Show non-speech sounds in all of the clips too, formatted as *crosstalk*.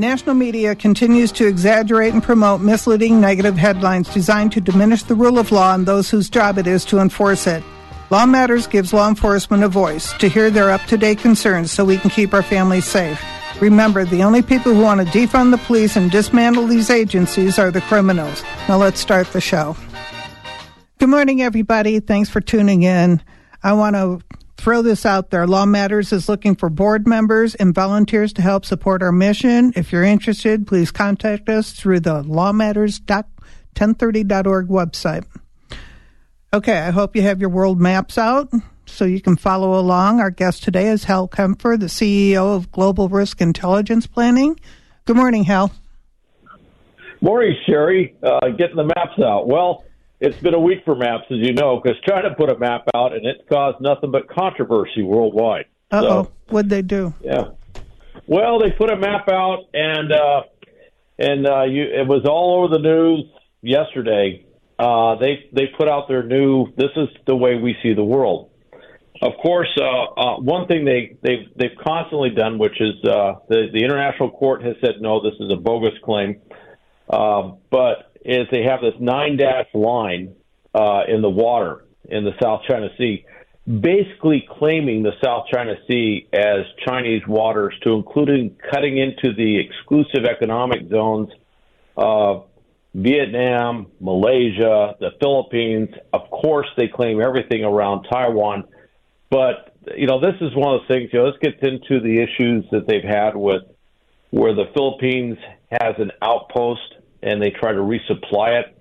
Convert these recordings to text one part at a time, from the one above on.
National media continues to exaggerate and promote misleading negative headlines designed to diminish the rule of law and those whose job it is to enforce it. Law Matters gives law enforcement a voice to hear their up to date concerns so we can keep our families safe. Remember, the only people who want to defund the police and dismantle these agencies are the criminals. Now let's start the show. Good morning, everybody. Thanks for tuning in. I want to throw this out there. Law Matters is looking for board members and volunteers to help support our mission. If you're interested, please contact us through the lawmatters.1030.org website. Okay, I hope you have your world maps out so you can follow along. Our guest today is Hal Kempfer, the CEO of Global Risk Intelligence Planning. Good morning, Hal. Morning, Sherry. Uh, getting the maps out. Well, it's been a week for maps, as you know, because China put a map out and it's caused nothing but controversy worldwide. Uh oh, so, what'd they do? Yeah. Well, they put a map out and uh, and uh, you, it was all over the news yesterday. Uh, they they put out their new. This is the way we see the world. Of course, uh, uh, one thing they they've they've constantly done, which is uh, the the international court has said no, this is a bogus claim. Uh, but is they have this nine dash line uh, in the water in the South China Sea, basically claiming the South China Sea as Chinese waters, to including cutting into the exclusive economic zones of Vietnam, Malaysia, the Philippines. Of course, they claim everything around Taiwan. But, you know, this is one of those things, you know, this gets into the issues that they've had with where the Philippines has an outpost and they try to resupply it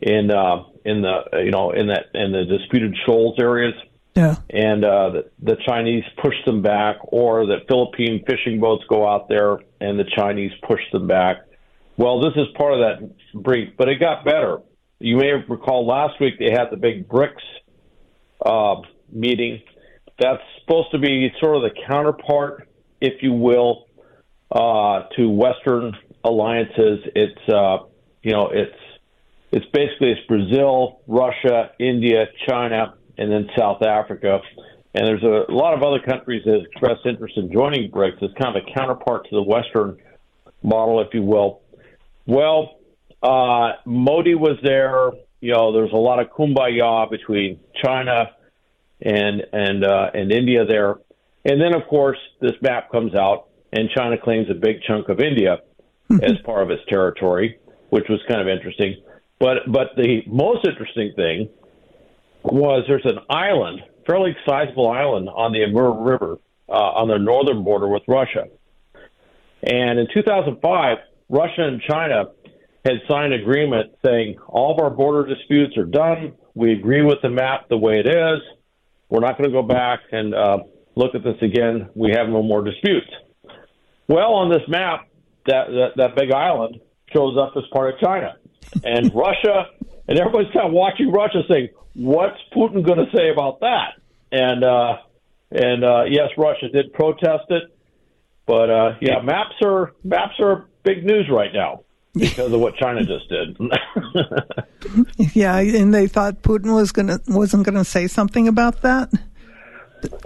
in uh, in the you know in that in the disputed shoals areas. Yeah. And uh, the, the Chinese push them back, or the Philippine fishing boats go out there and the Chinese push them back. Well, this is part of that brief, but it got better. You may recall last week they had the big BRICS uh, meeting. That's supposed to be sort of the counterpart, if you will, uh, to Western alliances. It's uh, you know it's it's basically it's Brazil, Russia, India, China, and then South Africa. And there's a lot of other countries that express interest in joining BRICS. It's kind of a counterpart to the Western model, if you will. Well, uh, Modi was there. You know, there's a lot of kumbaya between China and and uh, and India there. And then, of course, this map comes out, and China claims a big chunk of India. As part of its territory, which was kind of interesting. But but the most interesting thing was there's an island, fairly sizable island on the Amur River uh, on the northern border with Russia. And in 2005, Russia and China had signed an agreement saying all of our border disputes are done. We agree with the map the way it is. We're not going to go back and uh, look at this again. We have no more disputes. Well, on this map, that, that that big island shows up as part of China, and *laughs* Russia, and everybody's kind of watching Russia saying, "What's Putin going to say about that?" And uh, and uh, yes, Russia did protest it, but uh, yeah, maps are maps are big news right now because of what China just did. *laughs* yeah, and they thought Putin was gonna wasn't going to say something about that.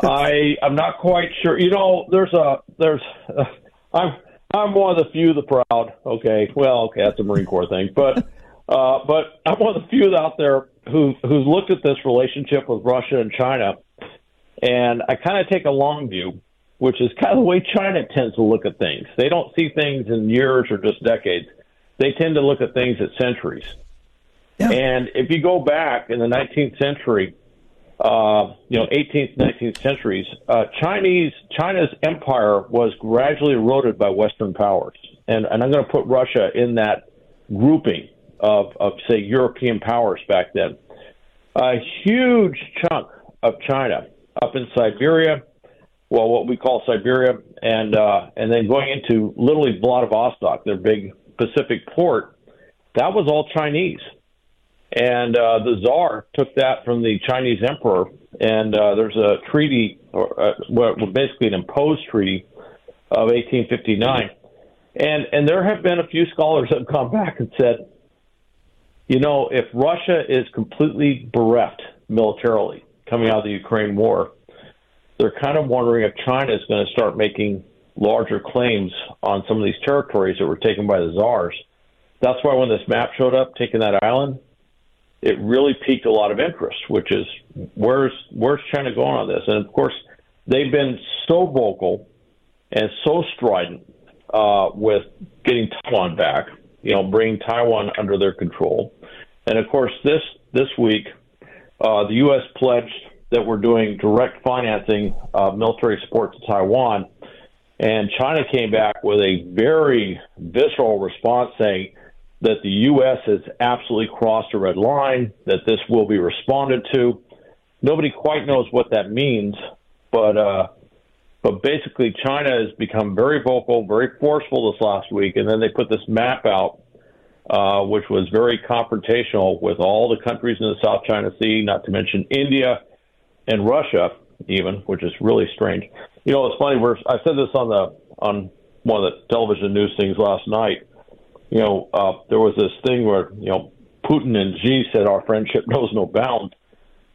I I'm not quite sure. You know, there's a there's uh, I'm I'm one of the few, the proud. Okay, well, okay, that's a Marine Corps thing, but *laughs* uh, but I'm one of the few out there who who's looked at this relationship with Russia and China, and I kind of take a long view, which is kind of the way China tends to look at things. They don't see things in years or just decades. They tend to look at things at centuries. Yeah. And if you go back in the 19th century, uh, you know, 18th, 19th centuries, uh, Chinese China's empire was gradually eroded by Western powers, and and I'm going to put Russia in that grouping of of say European powers back then. A huge chunk of China up in Siberia, well, what we call Siberia, and uh, and then going into literally Vladivostok, their big Pacific port, that was all Chinese. And uh, the czar took that from the Chinese emperor, and uh, there's a treaty, or uh, well, basically an imposed treaty of 1859. And and there have been a few scholars that have come *laughs* back and said, you know, if Russia is completely bereft militarily coming out of the Ukraine war, they're kind of wondering if China is going to start making larger claims on some of these territories that were taken by the czars. That's why when this map showed up, taking that island, it really piqued a lot of interest, which is where's where's China going on this? And of course, they've been so vocal and so strident uh, with getting Taiwan back, you know, bringing Taiwan under their control. And of course, this this week, uh, the U.S. pledged that we're doing direct financing uh, military support to Taiwan, and China came back with a very visceral response saying that the U.S. has absolutely crossed a red line, that this will be responded to. Nobody quite knows what that means, but uh, but basically, China has become very vocal, very forceful this last week, and then they put this map out, uh, which was very confrontational with all the countries in the South China Sea, not to mention India and Russia, even, which is really strange. You know, it's funny. We're, I said this on the on one of the television news things last night. You know, uh, there was this thing where you know Putin and Xi said our friendship *laughs* knows no bounds.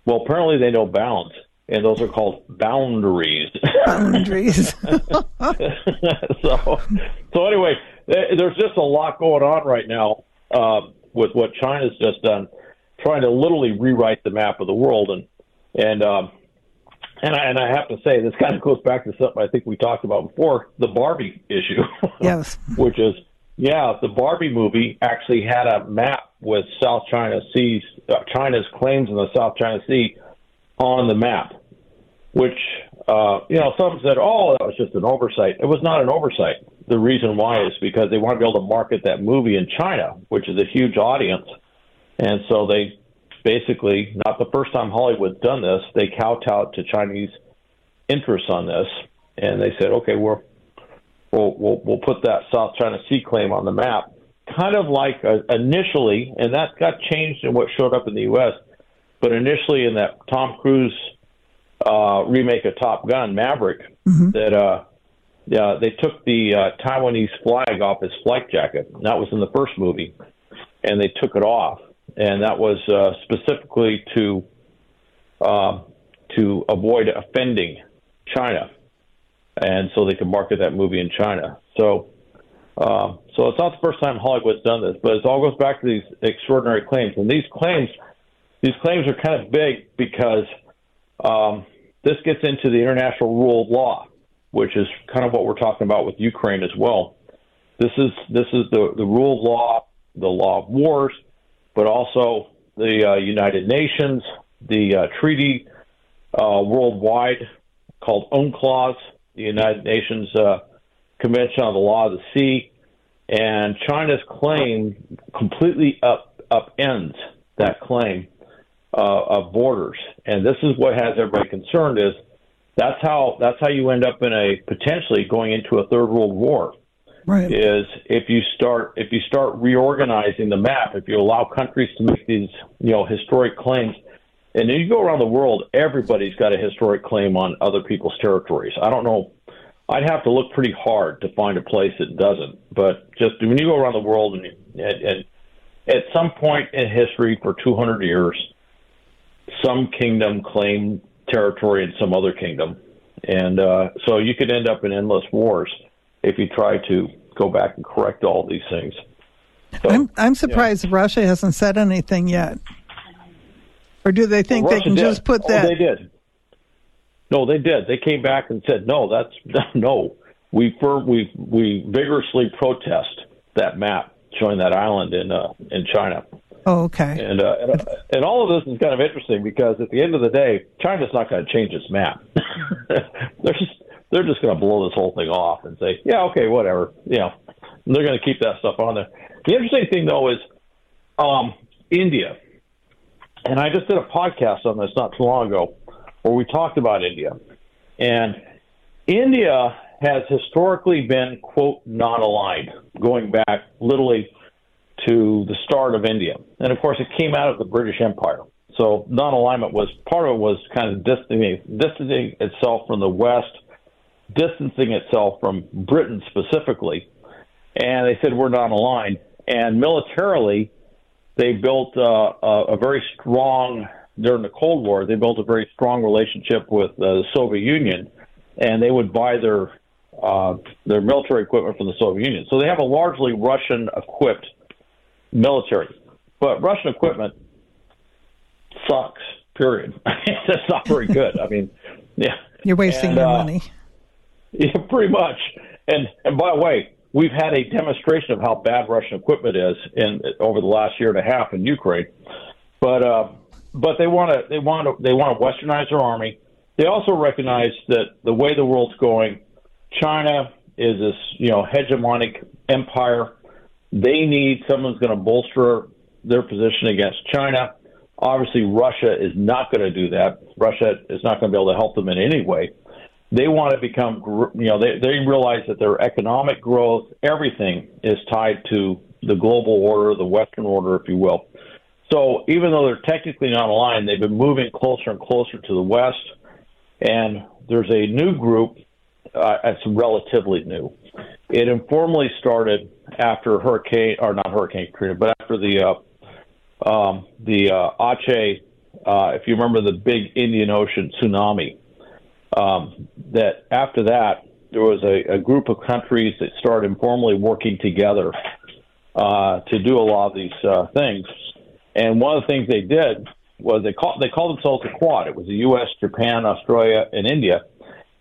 Well, apparently they know bounds and those are called boundaries. *laughs* Boundaries. *laughs* so, so anyway, there's just a lot going on right now uh, with what China's just done, trying to literally rewrite the map of the world, and and um, and I, and I have to say this kind of goes back to something I think we talked about before, the Barbie issue. Yes. which is yeah, the Barbie movie actually had a map with South China Seas, uh, China's claims in the South China Sea on the map, which, uh, you know, some said, oh, that was just an oversight. It was not an oversight. The reason why is because they want to be able to market that movie in China, which is a huge audience. And so they basically, not the first time Hollywood's done this, they kowtowed to Chinese interests on this. And they said, okay, we're, we'll, we'll, we'll put that South China Sea claim on the map. Kind of like uh, initially, and that got changed in what showed up in the U.S but initially, in that Tom Cruise uh, remake of Top Gun, Maverick, mm-hmm. that uh, yeah, they took the uh, Taiwanese flag off his flight jacket. That was in the first movie, and they took it off, and that was uh, specifically to uh, to avoid offending China, and so they could market that movie in China. So. Uh, so it's not the first time Hollywood's done this, but it all goes back to these extraordinary claims. And these claims these claims are kind of big because um, this gets into the international rule of law, which is kind of what we're talking about with Ukraine as well. This is this is the the rule of law, the law of wars, but also the uh, United Nations, the uh, treaty uh, worldwide called UNCLOS, the United Nations uh, Convention on the Law of the Sea, and China's claim completely up upends that claim uh, of borders. And this is what has everybody concerned is that's how that's how you end up in a potentially going into a third world war. Right. Is if you start if you start reorganizing the map, if you allow countries to make these you know historic claims, and you go around the world, everybody's got a historic claim on other people's territories. I don't know. I'd have to look pretty hard to find a place that doesn't. But just when you go around the world and, and, and at some point in history for 200 years, some kingdom claimed territory in some other kingdom. And uh, so you could end up in endless wars if you try to go back and correct all these things. So, I'm I'm surprised yeah. Russia hasn't said anything yet. Or do they think well, they can did. just put oh, that? They did. No, they did. They came back and said, "No, that's *laughs* no. We firm, we we vigorously protest that map showing that island in uh, in China." Oh, okay. And, uh, and, uh, and all of this is kind of interesting because at the end of the day, China's not going to change its map. *laughs* they're just they're just going to blow this whole thing off and say, yeah, okay, whatever. You know, they're going to keep that stuff on there. The interesting thing though is um, India, and I just did a podcast on this not too long ago where we talked about India, and India has historically been quote non-aligned, going back literally to the start of India. And of course, it came out of the British Empire. So non alignment was part of it was kind of distancing, distancing itself from the West, distancing itself from Britain specifically. And they said, we're non aligned. And militarily, they built uh, a, a very strong, during the Cold War, they built a very strong relationship with uh, the Soviet Union. And they would buy their uh, their military equipment from the Soviet Union. So they have a largely Russian equipped military. But Russian equipment sucks. Period. *laughs* That's not very good. I mean, yeah, you're wasting and, your uh, money. *laughs* Yeah, pretty much. And and by the way, we've had a demonstration of how bad Russian equipment is in over the last year and a half in Ukraine. But uh, but they want to they want to they want to westernize their army. They also recognize that the way the world's going, China is this you know hegemonic empire. They need someone's going to bolster their position against China. Obviously, Russia is not going to do that. Russia is not going to be able to help them in any way. They want to become, you know, they, they realize that their economic growth, everything is tied to the global order, the Western order, if you will. So even though they're technically not aligned, they've been moving closer and closer to the West. And there's a new group, uh, it's relatively new. It informally started after Hurricane, or not Hurricane Katrina, but after the uh, um, the uh, Aceh, uh, if you remember the big Indian Ocean tsunami, um, that after that, there was a, a group of countries that started informally working together uh, to do a lot of these uh, things. And one of the things they did was they called they called themselves the Quad. It was the U.S., Japan, Australia, and India,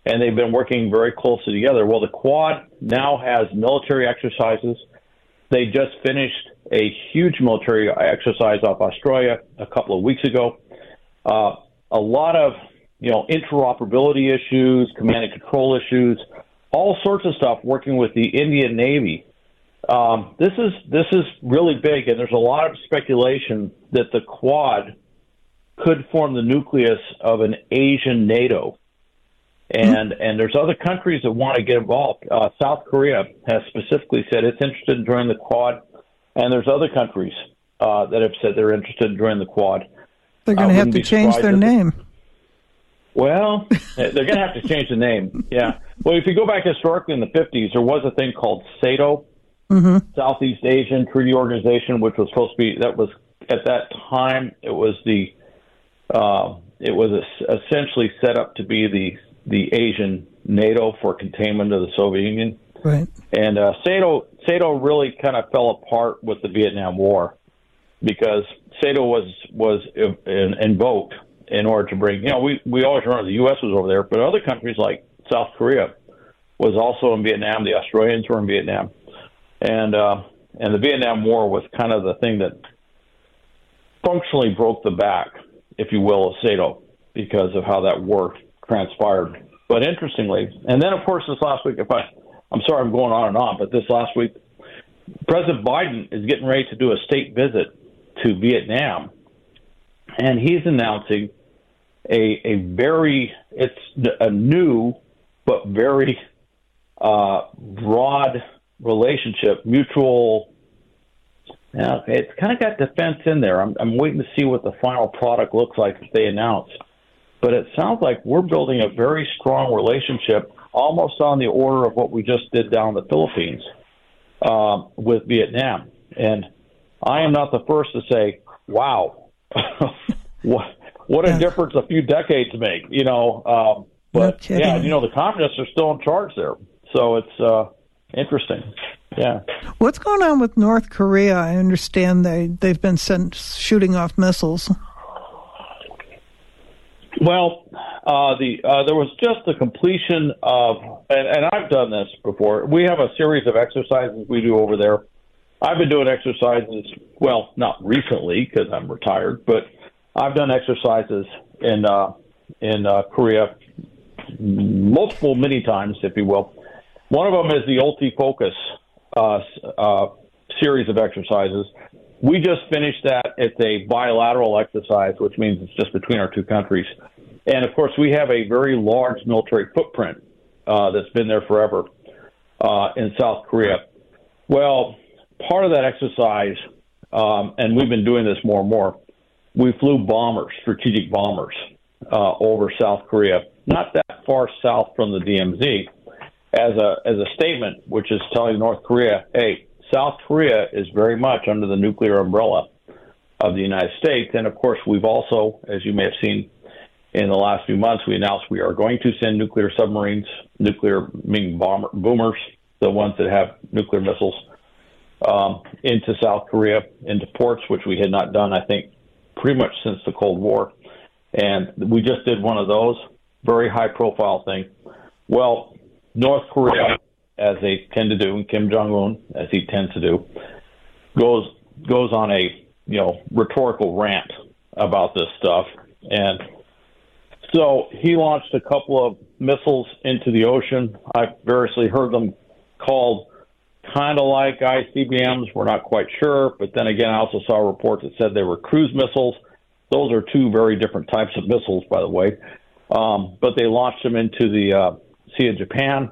and they've been working very closely together. Well, the Quad now has military exercises. They just finished a huge military exercise off Australia a couple of weeks ago. Uh, a lot of you know interoperability issues, command and control issues, all sorts of stuff. Working with the Indian Navy. Um, this is this is really big, and there's a lot of speculation that the Quad could form the nucleus of an Asian NATO. And mm-hmm. and there's other countries that want to get involved. Uh, South Korea has specifically said it's interested in joining the Quad. And there's other countries uh, that have said they're interested in joining the Quad. They're going to have to change their name. Well, they're going to have to change the name. Yeah. Well, if you go back historically in the 50s, there was a thing called SEATO, mm-hmm. Southeast Asian Treaty Organization, which was supposed to be that was at that time it was the uh, it was essentially set up to be the the Asian NATO for containment of the Soviet Union. Right. And uh, SEATO SEATO really kind of fell apart with the Vietnam War because SEATO was was in, invoked in order to bring. You know, we we always remember the U.S. was over there, but other countries like South Korea was also in Vietnam. The Australians were in Vietnam, and uh, and the Vietnam War was kind of the thing that functionally broke the back, if you will, of SEATO because of how that war transpired. But interestingly, and then of course this last week, if I I'm sorry I'm going on and on, but this last week, President Biden is getting ready to do a state visit to Vietnam, and he's announcing a a very it's a new but very uh, broad relationship, mutual. Now, it's kind of got defense in there. I'm, I'm waiting to see what the final product looks like that they announce. But it sounds like we're building a very strong relationship almost on the order of what we just did down in the Philippines uh, with Vietnam. And I am not the first to say, "Wow, *laughs* what what a difference a few decades make," you know. Um, but no yeah, you know, the communists are still in charge there, so it's uh, interesting. Yeah. What's going on with North Korea? I understand they they've been sent shooting off missiles. Well, uh, the uh, there was just the completion of, and, and I've done this before. We have a series of exercises we do over there. I've been doing exercises, well, not recently because I'm retired, but I've done exercises in uh, in uh, Korea multiple, many times, if you will. One of them is the Ulchi Focus uh, uh, series of exercises. We just finished that. It's a bilateral exercise, which means it's just between our two countries. And of course, we have a very large military footprint uh, that's been there forever uh, in South Korea. Well, part of that exercise, um, and we've been doing this more and more, we flew bombers, strategic bombers, uh, over South Korea, not that far south from the DMZ, as a as a statement, which is telling North Korea, hey, South Korea is very much under the nuclear umbrella of the United States. And of course, we've also, as you may have seen in the last few months, we announced we are going to send nuclear submarines, nuclear meaning bomber, boomers, the ones that have nuclear missiles, um, into South Korea, into ports, which we had not done, I think, pretty much since the Cold War. And we just did one of those, very high profile thing. Well, North Korea, as they tend to do, and Kim Jong Un, as he tends to do, goes goes on a you know rhetorical rant about this stuff, and so he launched a couple of missiles into the ocean. I've variously heard them called kind of like ICBMs. We're not quite sure, but then again, I also saw reports that said they were cruise missiles. Those are two very different types of missiles, by the way. Um, but they launched them into the uh, Sea of Japan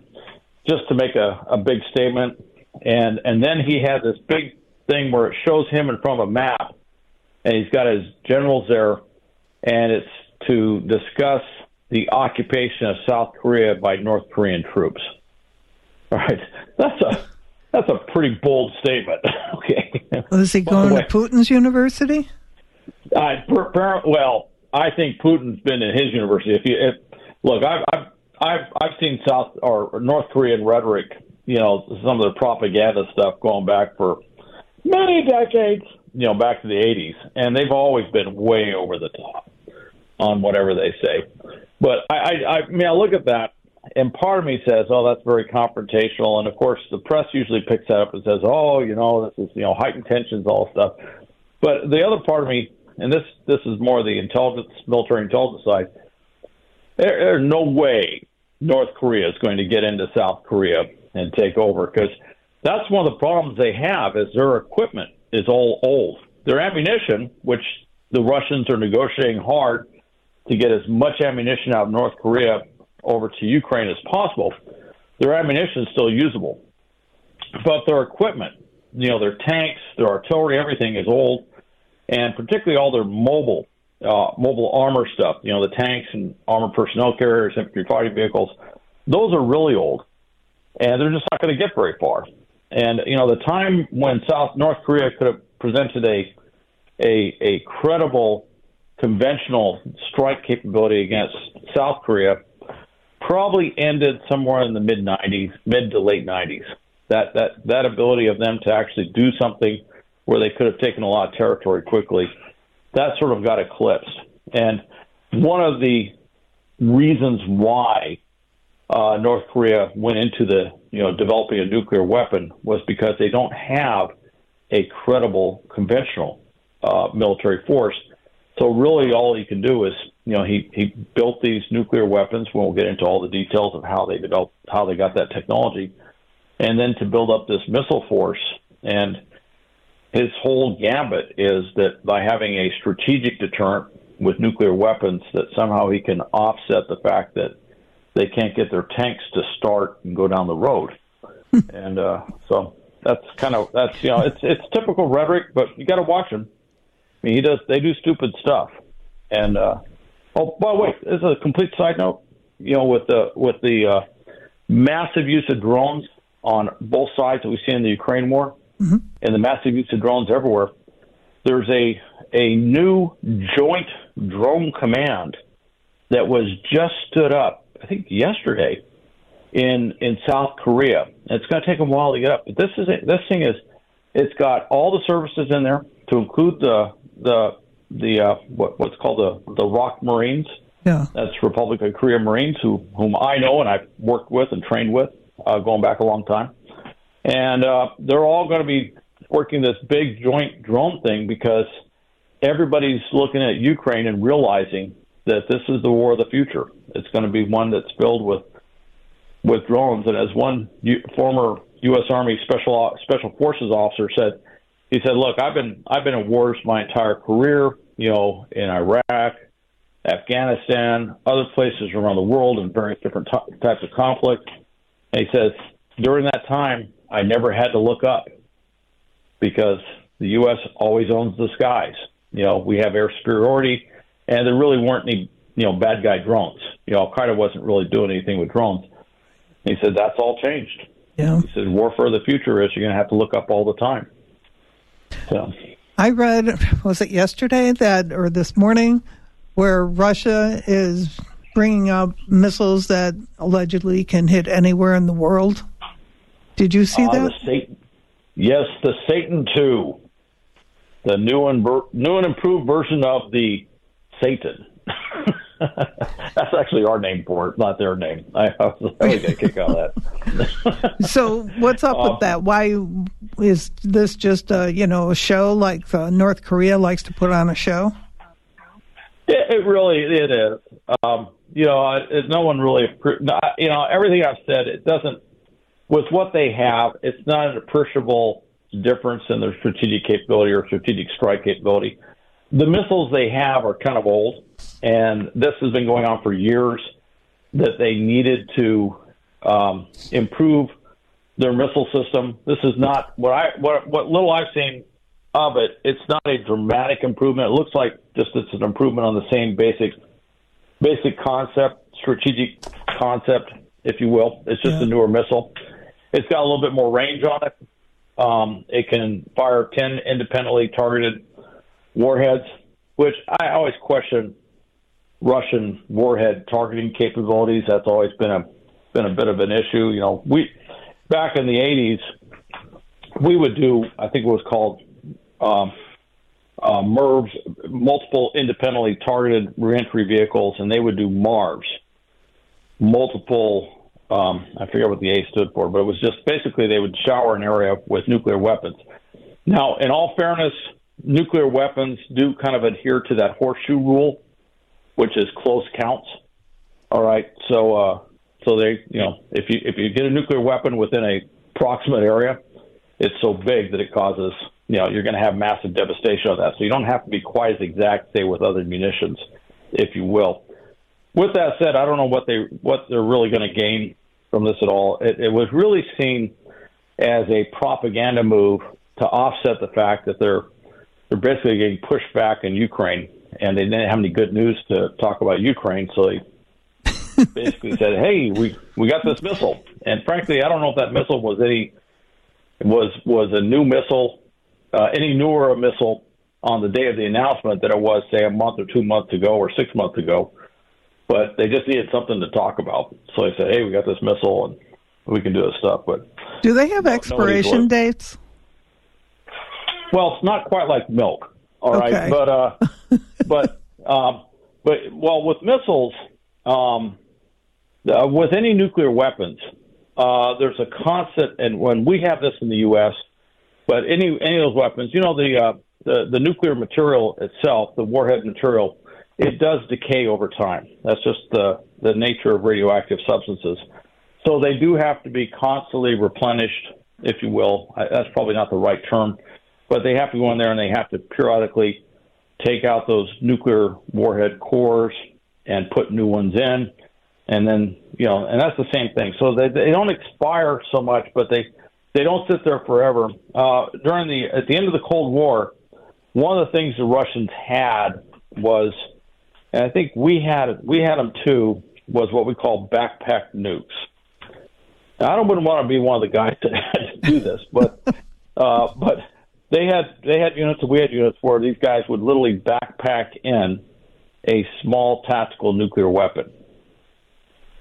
just to make a, a big statement. And and then he had this big thing where it shows him in front of a map, and he's got his generals there, and it's to discuss the occupation of South Korea by North Korean troops. All right, *laughs* that's a that's a pretty bold statement. *laughs* okay. Was he going way, to Putin's university? I well, I think Putin's been in his university. If you if, look, I've, I've I've I've seen South or North Korean rhetoric. You know, some of the propaganda stuff going back for many decades. You know, back to the '80s, and they've always been way over the top on whatever they say. But I, I, I mean, I look at that, and part of me says, "Oh, that's very confrontational." And of course, the press usually picks that up and says, "Oh, you know, this is you know heightened tensions, all stuff." But the other part of me, and this this is more the intelligence, military intelligence side. There, there's no way North Korea is going to get into South Korea and take over because that's one of the problems they have is their equipment is all old. Their ammunition, which the Russians are negotiating hard to get as much ammunition out of North Korea over to Ukraine as possible, their ammunition is still usable. But their equipment, you know, their tanks, their artillery, everything is old, and particularly all their mobile uh, mobile armor stuff, you know, the tanks and armored personnel carriers, infantry fighting vehicles, those are really old, and they're just not going to get very far. And you know, the time when South North Korea could have presented a a, a credible conventional strike capability against South Korea probably ended somewhere in the mid 90s, mid to late 90s. That that that ability of them to actually do something where they could have taken a lot of territory quickly, that sort of got eclipsed. And one of the reasons why uh, North Korea went into the you know developing a nuclear weapon was because they don't have a credible conventional uh, military force so really, all he can do is, you know, he he built these nuclear weapons. We won't get into all the details of how they developed, how they got that technology, and then to build up this missile force. And his whole gambit is that by having a strategic deterrent with nuclear weapons, that somehow he can offset the fact that they can't get their tanks to start and go down the road. *laughs* and uh, so that's kind of that's you know it's it's typical rhetoric, but you got to watch him I mean, he does. They do stupid stuff. And uh, oh, by the way, this is a complete side note. You know, with the with the uh, massive use of drones on both sides that we see in the Ukraine war, mm-hmm. and the massive use of drones everywhere, there's a a new joint drone command that was just stood up. I think yesterday in in South Korea. It's going to take a while to get up, but this is this thing is it's got all the services in there to include the the the uh, what, what's called the the ROK Marines. Yeah, that's Republic of Korea Marines, who whom I know and I've worked with and trained with, uh, going back a long time, and uh, they're all going to be working this big joint drone thing because everybody's looking at Ukraine and realizing that this is the war of the future. It's going to be one that's filled with with drones. And as one U- former U.S. Army special special forces officer said, he said, "Look, I've been I've been in wars my entire career. You know, in Iraq, Afghanistan, other places around the world, in various different t- types of conflict." And he says, during that time, I never had to look up because the U.S. always owns the skies. You know, we have air superiority, and there really weren't any you know bad guy drones. You know, Al Qaeda wasn't really doing anything with drones. And he said that's all changed. Yeah. He said warfare of the future is you're going to have to look up all the time. So I read, was it yesterday that, or this morning, where Russia is bringing up missiles that allegedly can hit anywhere in the world. Did you see uh, that? Satan, yes, the Satan two, the new and new and improved version of the Satan. *laughs* *laughs* That's actually our name for it, not their name. I, I was really get a kick out of that. *laughs* *laughs* so, what's up uh, with that? Why is this just a you know a show like uh, North Korea likes to put on a show? It, it really it is. Um, you know, it, no one really. You know, everything I've said, it doesn't. With what they have, it's not an appreciable difference in their strategic capability or strategic strike capability. The missiles they have are kind of old and this has been going on for years. That they needed to um, improve their missile system. This is not what I what what little I've seen of it. It's not a dramatic improvement. It looks like just it's an improvement on the same basic basic concept, strategic concept, if you will. It's just yeah. a newer missile. It's got a little bit more range on it. Um, it can fire 10 independently targeted warheads, which I always question Russian warhead targeting capabilities. That's always been a been a bit of an issue. You know, we back in the '80s, we would do I think it was called um, uh, MIRVs, multiple independently targeted reentry vehicles, and they would do MARVs, multiple. Um, I forget what the A stood for, but it was just basically they would shower an area with nuclear weapons. Now, in all fairness, nuclear weapons do kind of adhere to that horseshoe rule which is close counts. All right, so uh, so they, you know, if you if you get a nuclear weapon within a proximate area, it's so big that it causes, you know, you're going to have massive devastation of that. So you don't have to be quite as exact, say, with other munitions, if you will. With that said, I don't know what they what they're really going to gain from this at all. It, it was really seen as a propaganda move to offset the fact that they're they're basically getting pushed back in Ukraine and they didn't have any good news to talk about Ukraine, so they *laughs* basically said, "Hey, we we got this missile." And frankly, I don't know if that missile was any was was a new missile, uh, any newer a missile on the day of the announcement that it was, say, a month or two months ago or six months ago. But they just needed something to talk about, so they said, "Hey, we got this missile, and we can do this stuff." But do they have expiration dates? Well, it's not quite like milk. All okay. right, but uh, *laughs* *laughs* but um, but well, with missiles, um, uh, with any nuclear weapons, uh, there's a constant, and when we have this in the U.S., but any any of those weapons, you know, the uh, the the nuclear material itself, the warhead material, it does decay over time. That's just the the nature of radioactive substances. So they do have to be constantly replenished, if you will. I, that's probably not the right term but they have to go in there and they have to periodically take out those nuclear warhead cores and put new ones in. And then you know and that's the same thing. So they they don't expire so much but they they don't sit there forever. Uh during the at the end of the cold war one of the things the russians had was and i think we had we had them too was what we call backpack nukes. Now, i don't wouldn't want to be one of the guys that *laughs* had to do this but uh but they had they had units and we had units where these guys would literally backpack in a small tactical nuclear weapon,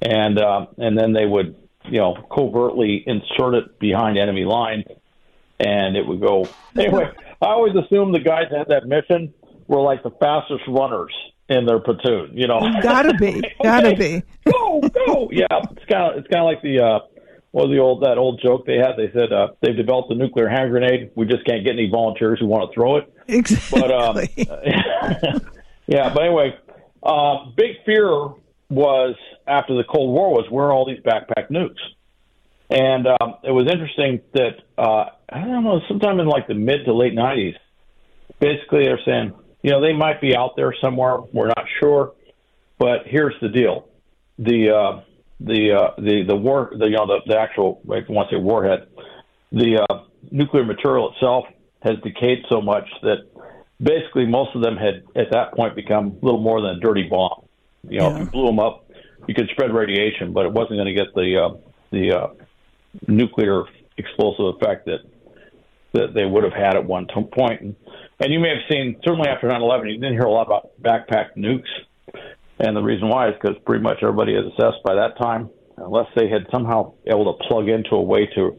and uh, and then they would you know covertly insert it behind enemy lines, and it would go *laughs* anyway. I always assumed the guys that had that mission were like the fastest runners in their platoon. You know, gotta be, *laughs* gotta okay, be. Go, go. Yeah, it's kind of it's kind of like the uh, what was the old that old joke they had? They said uh, they've developed a nuclear hand grenade. We just can't get any volunteers who want to throw it. Exactly. But um, *laughs* yeah, but anyway, uh, big fear was after the Cold War was where are all these backpack nukes? And um, it was interesting that uh, I don't know, sometime in like the mid to late '90s, basically they're saying, you know, they might be out there somewhere. We're not sure, but here's the deal: the uh, the uh, the the war the you know the, the actual if you want to say warhead, the uh, nuclear material itself has decayed so much that basically most of them had at that point become little more than a dirty bomb. You know, yeah. if you blew them up, you could spread radiation, but it wasn't going to get the uh, the uh, nuclear explosive effect that that they would have had at one t- point. And and you may have seen certainly after 9/11, you didn't hear a lot about backpack nukes, and the reason why is because pretty much everybody is assessed by that time, unless they had somehow able to plug into a way to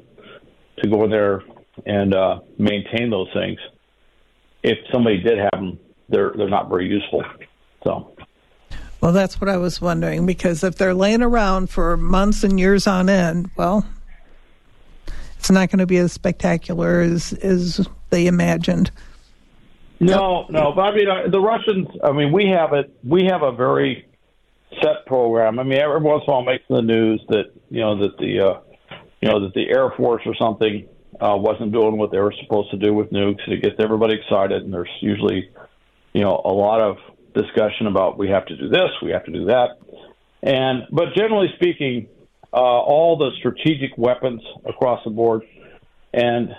to go in there and uh, maintain those things. If somebody did have them, they're they're not very useful. So. Well, that's what I was wondering because if they're laying around for months and years on end, well, it's not going to be as spectacular as as they imagined. No, no, but I mean uh, the Russians. I mean, we have it. We have a very set program. I mean, every once in a while, makes the news that you know that the uh, you know that the Air Force or something uh, wasn't doing what they were supposed to do with nukes. It gets everybody excited, and there's usually you know a lot of discussion about we have to do this, we have to do that, and but generally speaking, uh, all the strategic weapons across the board, and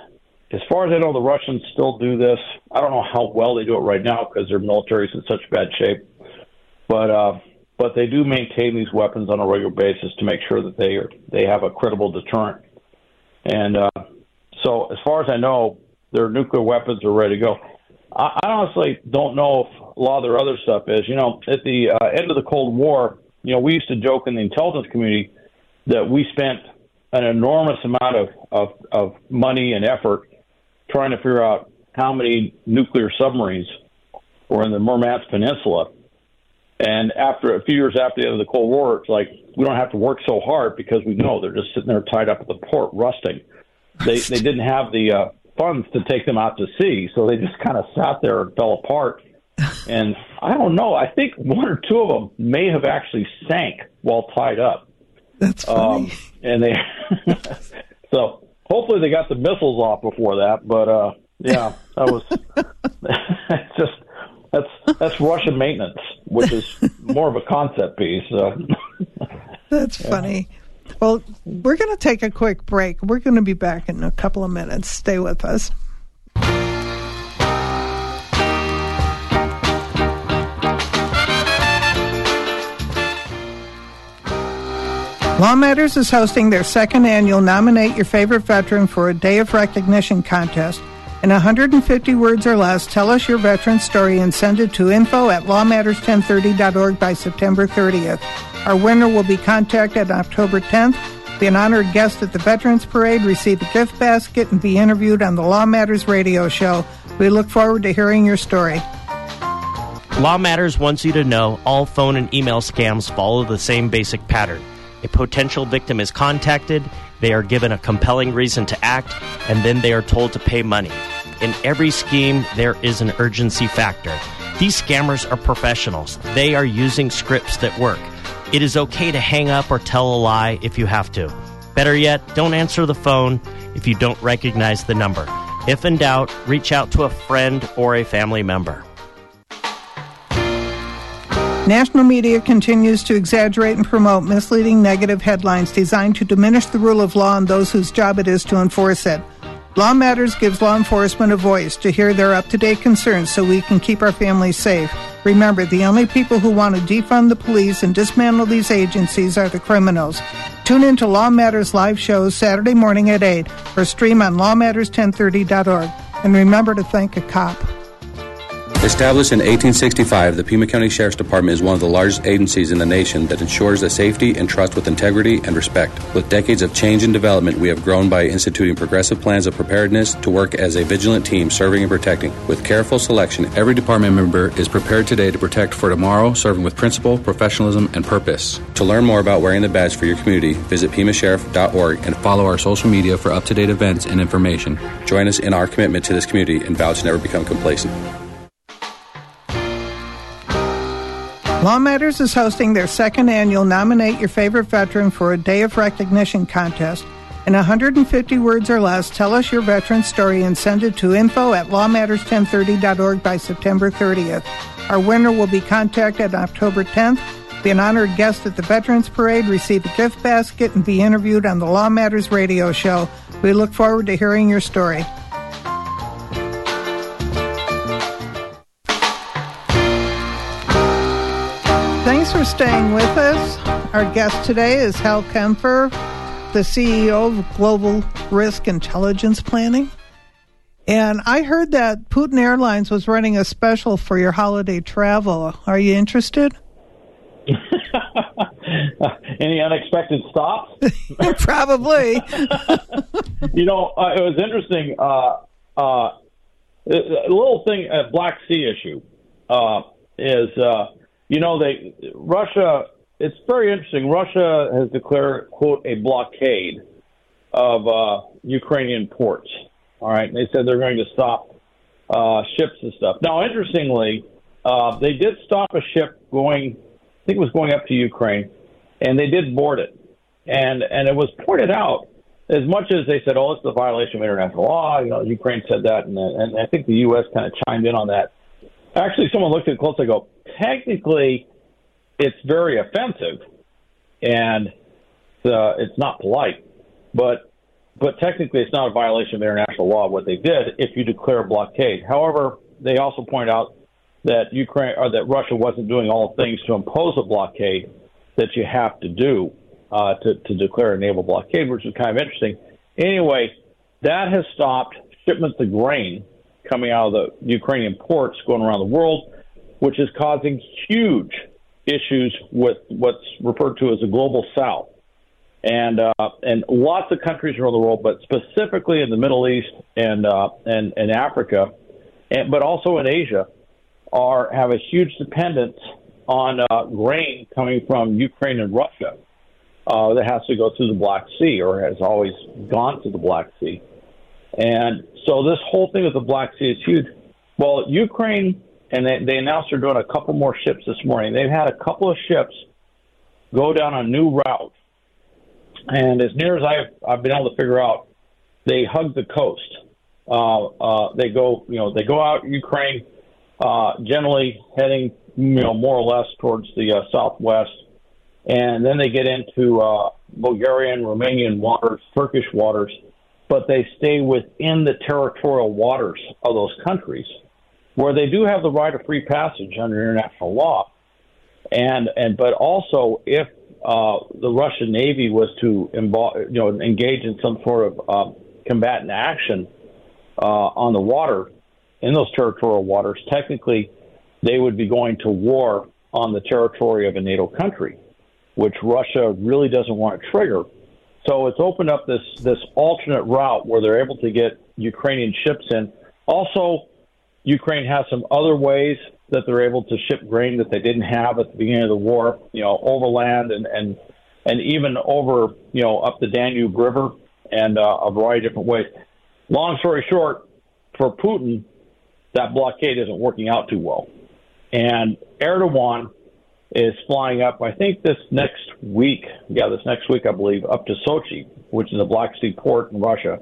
as far as I know, the Russians still do this. I don't know how well they do it right now because their military is in such bad shape, but uh, but they do maintain these weapons on a regular basis to make sure that they are they have a credible deterrent. And uh, so, as far as I know, their nuclear weapons are ready to go. I, I honestly don't know if a lot of their other stuff is. You know, at the uh, end of the Cold War, you know, we used to joke in the intelligence community that we spent an enormous amount of, of, of money and effort trying to figure out how many nuclear submarines were in the Murmansk Peninsula. And after a few years after the end of the Cold War, it's like we don't have to work so hard because we know they're just sitting there tied up at the port, rusting. They they didn't have the uh, funds to take them out to sea, so they just kind of sat there and fell apart. And I don't know. I think one or two of them may have actually sank while tied up. That's funny. Um, and they *laughs* so hopefully they got the missiles off before that. But uh, yeah, that was *laughs* *laughs* just that's that's Russian maintenance, which is more of a concept piece. So. *laughs* that's yeah. funny. Well, we're going to take a quick break. We're going to be back in a couple of minutes. Stay with us. Law Matters is hosting their second annual Nominate Your Favorite Veteran for a Day of Recognition contest. In 150 words or less, tell us your veteran story and send it to info at lawmatters1030.org by September 30th. Our winner will be contacted on October 10th, be an honored guest at the Veterans Parade, receive a gift basket, and be interviewed on the Law Matters radio show. We look forward to hearing your story. Law Matters wants you to know all phone and email scams follow the same basic pattern. A potential victim is contacted, they are given a compelling reason to act, and then they are told to pay money. In every scheme, there is an urgency factor. These scammers are professionals. They are using scripts that work. It is okay to hang up or tell a lie if you have to. Better yet, don't answer the phone if you don't recognize the number. If in doubt, reach out to a friend or a family member. National media continues to exaggerate and promote misleading negative headlines designed to diminish the rule of law and those whose job it is to enforce it. Law Matters gives law enforcement a voice to hear their up to date concerns so we can keep our families safe. Remember, the only people who want to defund the police and dismantle these agencies are the criminals. Tune in to Law Matters live shows Saturday morning at 8 or stream on lawmatters1030.org. And remember to thank a cop. Established in 1865, the Pima County Sheriff's Department is one of the largest agencies in the nation that ensures the safety and trust with integrity and respect. With decades of change and development, we have grown by instituting progressive plans of preparedness to work as a vigilant team serving and protecting. With careful selection, every department member is prepared today to protect for tomorrow, serving with principle, professionalism, and purpose. To learn more about wearing the badge for your community, visit PimaSheriff.org and follow our social media for up to date events and information. Join us in our commitment to this community and vow to never become complacent. Law Matters is hosting their second annual Nominate Your Favorite Veteran for a Day of Recognition contest. In 150 words or less, tell us your veteran story and send it to info at lawmatters1030.org by September 30th. Our winner will be contacted on October 10th, be an honored guest at the Veterans Parade, receive a gift basket, and be interviewed on the Law Matters radio show. We look forward to hearing your story. Staying with us. Our guest today is Hal Kempfer, the CEO of Global Risk Intelligence Planning. And I heard that Putin Airlines was running a special for your holiday travel. Are you interested? *laughs* Any unexpected stops? *laughs* Probably. *laughs* you know, uh, it was interesting. Uh, uh, a little thing, a Black Sea issue uh, is, uh, you know, they Russia. It's very interesting. Russia has declared, quote, a blockade of uh, Ukrainian ports. All right, and they said they're going to stop uh, ships and stuff. Now, interestingly, uh, they did stop a ship going, I think it was going up to Ukraine, and they did board it. And and it was pointed out as much as they said, "Oh, it's a violation of international law," you know, Ukraine said that, and and I think the U.S. kind of chimed in on that. Actually, someone looked at it closely. Go, technically, it's very offensive, and uh, it's not polite, but but technically, it's not a violation of international law what they did if you declare a blockade. However, they also point out that Ukraine or that Russia wasn't doing all things to impose a blockade that you have to do uh, to, to declare a naval blockade, which is kind of interesting. Anyway, that has stopped shipments of grain coming out of the Ukrainian ports going around the world, which is causing huge issues with what's referred to as the global south and uh, and lots of countries around the world, but specifically in the Middle East and uh, and and Africa, and, but also in Asia, are have a huge dependence on uh, grain coming from Ukraine and Russia uh, that has to go through the Black Sea or has always gone to the Black Sea, and so this whole thing with the Black Sea is huge. Well, Ukraine and they, they announced they're doing a couple more ships this morning. They've had a couple of ships go down a new route and as near as I've, I've been able to figure out, they hug the coast. Uh, uh, they go, you know, they go out Ukraine, uh, generally heading, you know, more or less towards the uh, southwest, and then they get into uh, Bulgarian, Romanian waters, Turkish waters, but they stay within the territorial waters of those countries, where they do have the right of free passage under international law, and and but also if uh, the Russian Navy was to involve, you know, engage in some sort of uh, combatant action uh, on the water in those territorial waters, technically they would be going to war on the territory of a NATO country, which Russia really doesn't want to trigger. So it's opened up this this alternate route where they're able to get Ukrainian ships in. Also, Ukraine has some other ways that they're able to ship grain that they didn't have at the beginning of the war, you know, overland and and and even over, you know, up the Danube River and uh, a variety of different ways. Long story short, for Putin, that blockade isn't working out too well, and Erdogan is flying up. I think this next week, yeah, this next week, I believe, up to Sochi, which is a Black Sea port in Russia,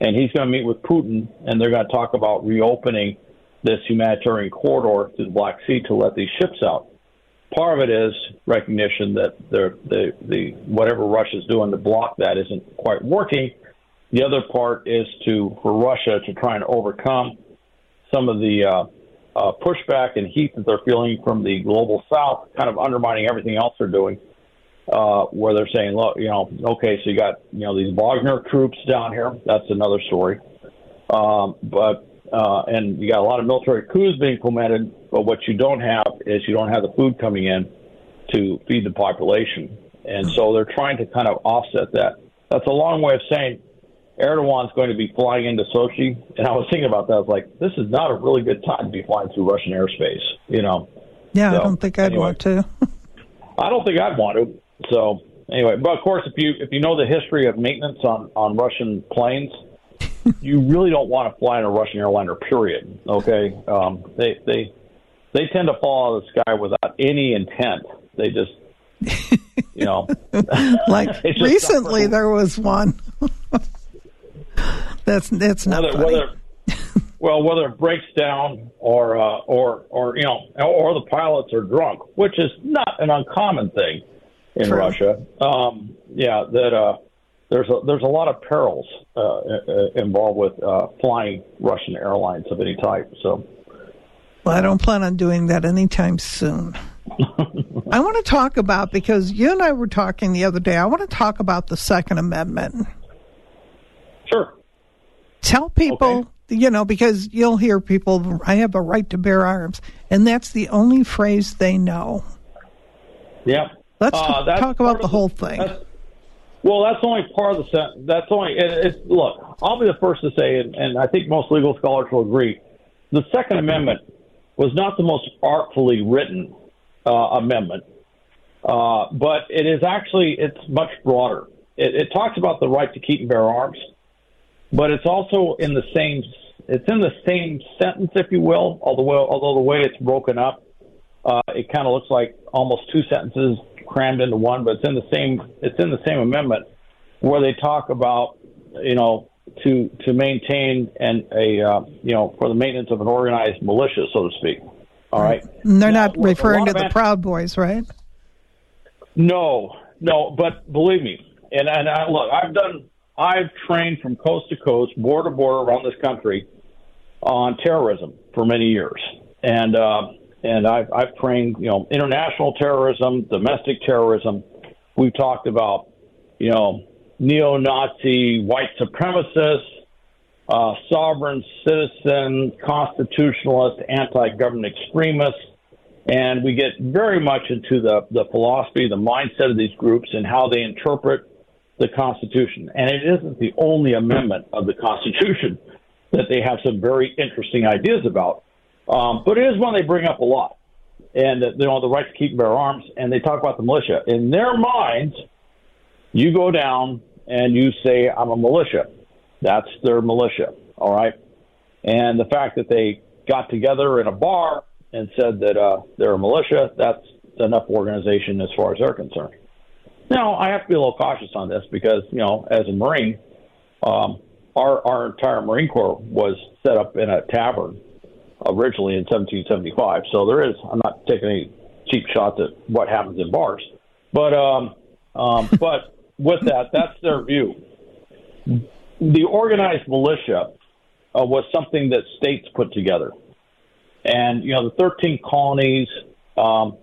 and he's going to meet with Putin, and they're going to talk about reopening this humanitarian corridor through the Black Sea to let these ships out. Part of it is recognition that the the, the whatever Russia's doing to block that isn't quite working. The other part is to for Russia to try and overcome some of the uh, uh, pushback and heat that they're feeling from the global South, kind of undermining everything else they're doing. Uh, where they're saying, look, you know, okay, so you got you know these Wagner troops down here. That's another story. Um, but uh, and you got a lot of military coups being implemented, but what you don't have is you don't have the food coming in to feed the population. And so they're trying to kind of offset that. That's a long way of saying Erdogan's going to be flying into Sochi. And I was thinking about that. I was like, this is not a really good time to be flying through Russian airspace, you know? Yeah, so, I don't think I'd anyway, want to. *laughs* I don't think I'd want to. So anyway, but of course, if you if you know the history of maintenance on on Russian planes, you really don't want to fly in a Russian airliner. Period. Okay, um, they they they tend to fall out of the sky without any intent. They just you know, *laughs* like *laughs* recently there was one. *laughs* that's that's not whether, whether well whether it breaks down or uh, or or you know or the pilots are drunk, which is not an uncommon thing in True. Russia. Um, yeah, that uh, there's a there's a lot of perils uh, uh, involved with uh, flying Russian airlines of any type. So, well, I don't plan on doing that anytime soon. *laughs* I want to talk about because you and I were talking the other day. I want to talk about the Second Amendment. Sure. Tell people okay. you know, because you'll hear people, I have a right to bear arms, and that's the only phrase they know. Yeah. Let's uh, talk about the whole thing. Well, that's only part of the sentence. That's only. It, look. I'll be the first to say, and, and I think most legal scholars will agree, the Second Amendment was not the most artfully written uh, amendment, uh, but it is actually it's much broader. It, it talks about the right to keep and bear arms, but it's also in the same it's in the same sentence, if you will. Although although the way it's broken up, uh, it kind of looks like almost two sentences crammed into one, but it's in the same it's in the same amendment where they talk about you know to to maintain and a uh, you know for the maintenance of an organized militia, so to speak. All right. And they're now, not referring to the Proud Boys, right? No, no. But believe me, and and I, look, I've done, I've trained from coast to coast, border to border around this country on terrorism for many years, and uh, and I've I've trained, you know, international terrorism, domestic terrorism. We've talked about, you know, neo-Nazi, white supremacists, uh, sovereign citizen, constitutionalist, anti-government extremists, and we get very much into the, the philosophy, the mindset of these groups, and how they interpret the Constitution. And it isn't the only amendment of the Constitution that they have some very interesting ideas about, um, but it is one they bring up a lot. And uh, you know the right to keep and bear arms, and they talk about the militia. In their minds, you go down and you say, I'm a militia. That's their militia, all right? And the fact that they got together in a bar and said that uh, they're a militia, that's enough organization as far as they're concerned. Now, I have to be a little cautious on this because, you know, as a Marine, um, our, our entire Marine Corps was set up in a tavern originally in 1775. So there is, I'm not taking any cheap shots at what happens in bars. But, um, um, *laughs* but with that, that's their view. The organized militia uh, was something that states put together, and you know the 13 colonies, um,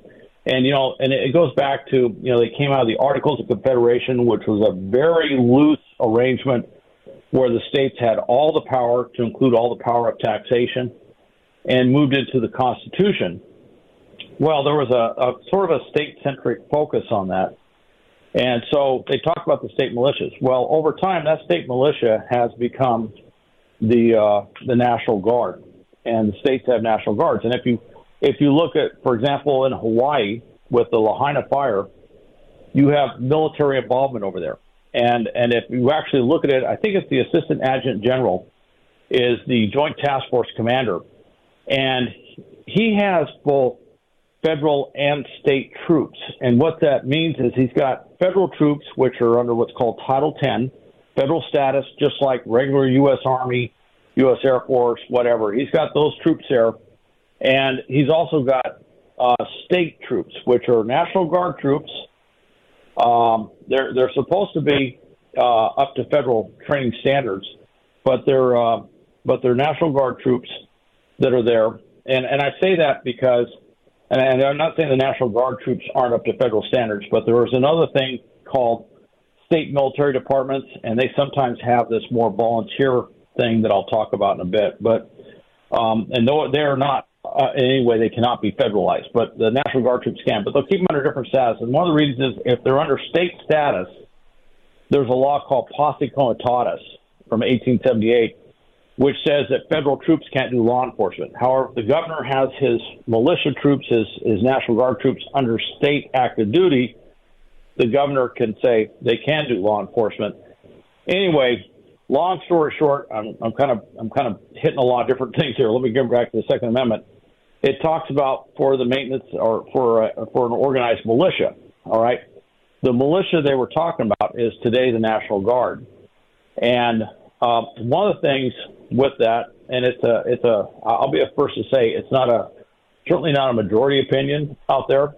and you know, and it goes back to you know they came out of the Articles of Confederation, which was a very loose arrangement where the states had all the power to include all the power of taxation, and moved into the Constitution. Well, there was a, a sort of a state-centric focus on that and so they talk about the state militias. Well, over time, that state militia has become the uh, the National Guard, and the states have National Guards. And if you if you look at, for example, in Hawaii with the Lahaina fire, you have military involvement over there. And and if you actually look at it, I think it's the Assistant Adjutant General is the Joint Task Force Commander, and he has both federal and state troops. And what that means is he's got federal troops, which are under what's called Title 10, federal status, just like regular U.S. Army, U.S. Air Force, whatever. He's got those troops there. And he's also got uh, state troops, which are National Guard troops. Um, they're, they're supposed to be uh, up to federal training standards, but they're, uh, but they're National Guard troops that are there. And, and I say that because – and, I'm not saying the National Guard troops aren't up to federal standards, but there is another thing called state military departments, and they sometimes have this more volunteer thing that I'll talk about in a bit. But um, and though they're not uh, in any way, they cannot be federalized, but the National Guard troops can. But they'll keep them under different status. And one of the reasons is if they're under state status, there's a law called Posse Comitatus from 1878 which says that federal troops can't do law enforcement. However, the governor has his militia troops, his, his National Guard troops under state active duty. The governor can say they can do law enforcement. Anyway, long story short, I'm, I'm kind of I'm kind of hitting a lot of different *laughs* things here. Let me get back to the Second Amendment. It talks about for the maintenance or for a, for an organized militia. All right, the militia they were talking about is today the National Guard, and uh, one of the things with that, and it's a it's a I'll be the first to say it's not a certainly not a majority opinion out there,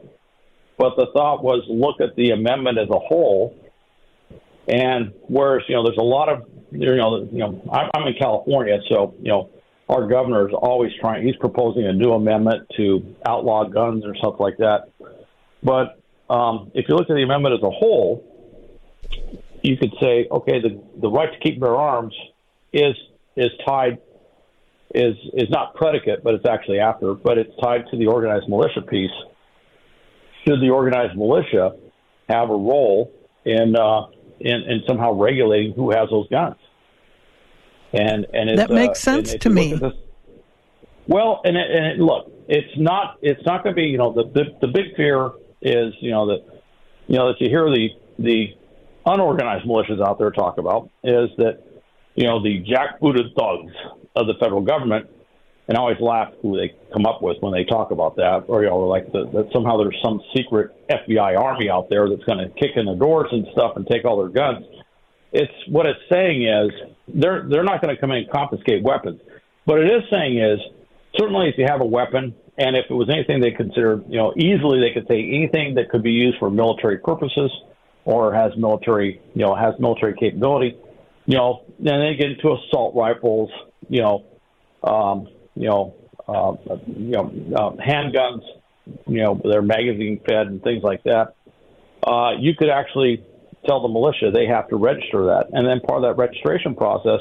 but the thought was look at the amendment as a whole, and whereas you know there's a lot of you know you know I'm I'm in California, so you know our governor is always trying he's proposing a new amendment to outlaw guns or something like that, but um, if you look at the amendment as a whole, you could say okay the the right to keep bear arms is is tied is is not predicate, but it's actually after, but it's tied to the organized militia piece. Should the organized militia have a role in uh, in, in somehow regulating who has those guns? And and that makes uh, sense to me. well, and it, and it, look, it's not it's not going to be you know the, the the big fear is you know that you know that you hear the the unorganized militias out there talk about is that you know the jackbooted thugs of the federal government, and I always laugh who they come up with when they talk about that, or you know like the, that somehow there's some secret FBI army out there that's going to kick in the doors and stuff and take all their guns. It's what it's saying is they're they're not going to come in and confiscate weapons. What it is saying is certainly if you have a weapon and if it was anything they considered, you know, easily they could say anything that could be used for military purposes or has military, you know, has military capability, you know, then they get into assault rifles, you know, um, you know, uh, you know, uh, handguns, you know, they're magazine fed and things like that. Uh, you could actually tell the militia they have to register that, and then part of that registration process,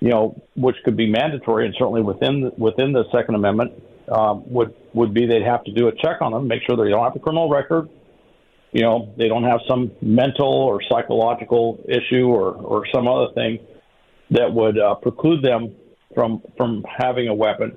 you know, which could be mandatory and certainly within within the Second Amendment, um, would would be they'd have to do a check on them, make sure they don't have a criminal record, you know, they don't have some mental or psychological issue or or some other thing that would uh, preclude them from from having a weapon.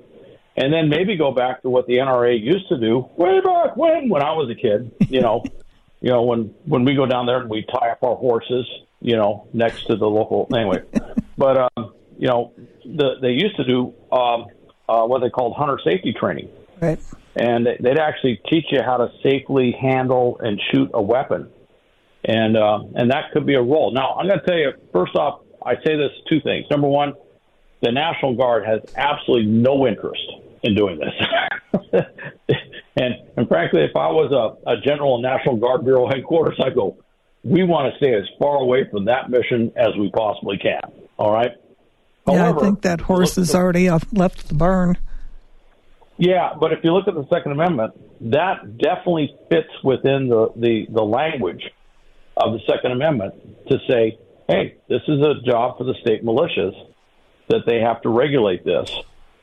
And then maybe go back to what the NRA used to do way back when when I was a kid, you know, *laughs* you know, when when we go down there and we tie up our horses, you know, next to the local anyway. *laughs* but um, you know, the, they used to do um, uh, what they called hunter safety training, right? And they'd actually teach you how to safely handle and shoot a weapon, and uh, and that could be a role. Now, I'm going to tell you first off, I say this two things. Number one, the National Guard has absolutely no interest in doing this. *laughs* And and frankly, if I was a, a general in National Guard Bureau headquarters, I go, we want to stay as far away from that mission as we possibly can. All right. Yeah, However, I think that horse has already left the barn. Yeah, but if you look at the Second Amendment, that definitely fits within the, the, the language of the Second Amendment to say, hey, this is a job for the state militias that they have to regulate this.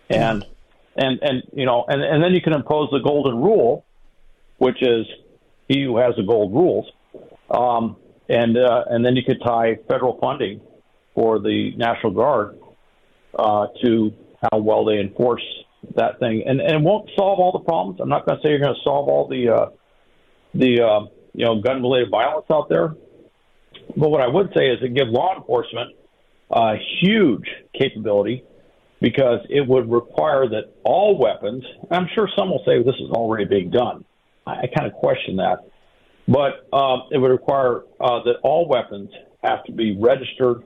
And and and you know, and and then you can impose the golden rule, which is he who has the gold rules, um, and uh, and then you could tie federal funding for the National Guard uh, to how well they enforce that thing, and and it won't solve all the problems. I'm not going to say you're going to solve all the uh, the uh, you know gun related violence out there, but what I would say is it give law enforcement a huge capability because it would require that all weapons, I'm sure some will say this is already being done. I, I kind of question that. But um, it would require uh, that all weapons have to be registered,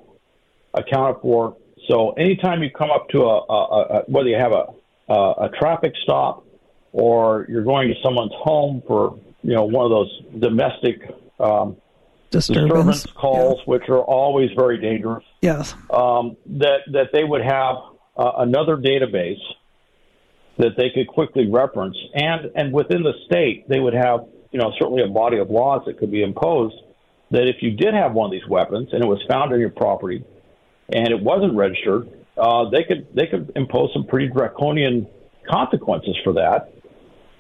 accounted for. So anytime you come up to a, a, a whether you have a, a, a traffic stop or you're going to someone's home for you know one of those domestic um, disturbance, disturbance calls, yeah. which are always very dangerous. Yes, um, that that they would have uh, another database that they could quickly reference, and and within the state they would have you know certainly a body of laws that could be imposed that if you did have one of these weapons and it was found on your property and it wasn't registered, uh, they could they could impose some pretty draconian consequences for that.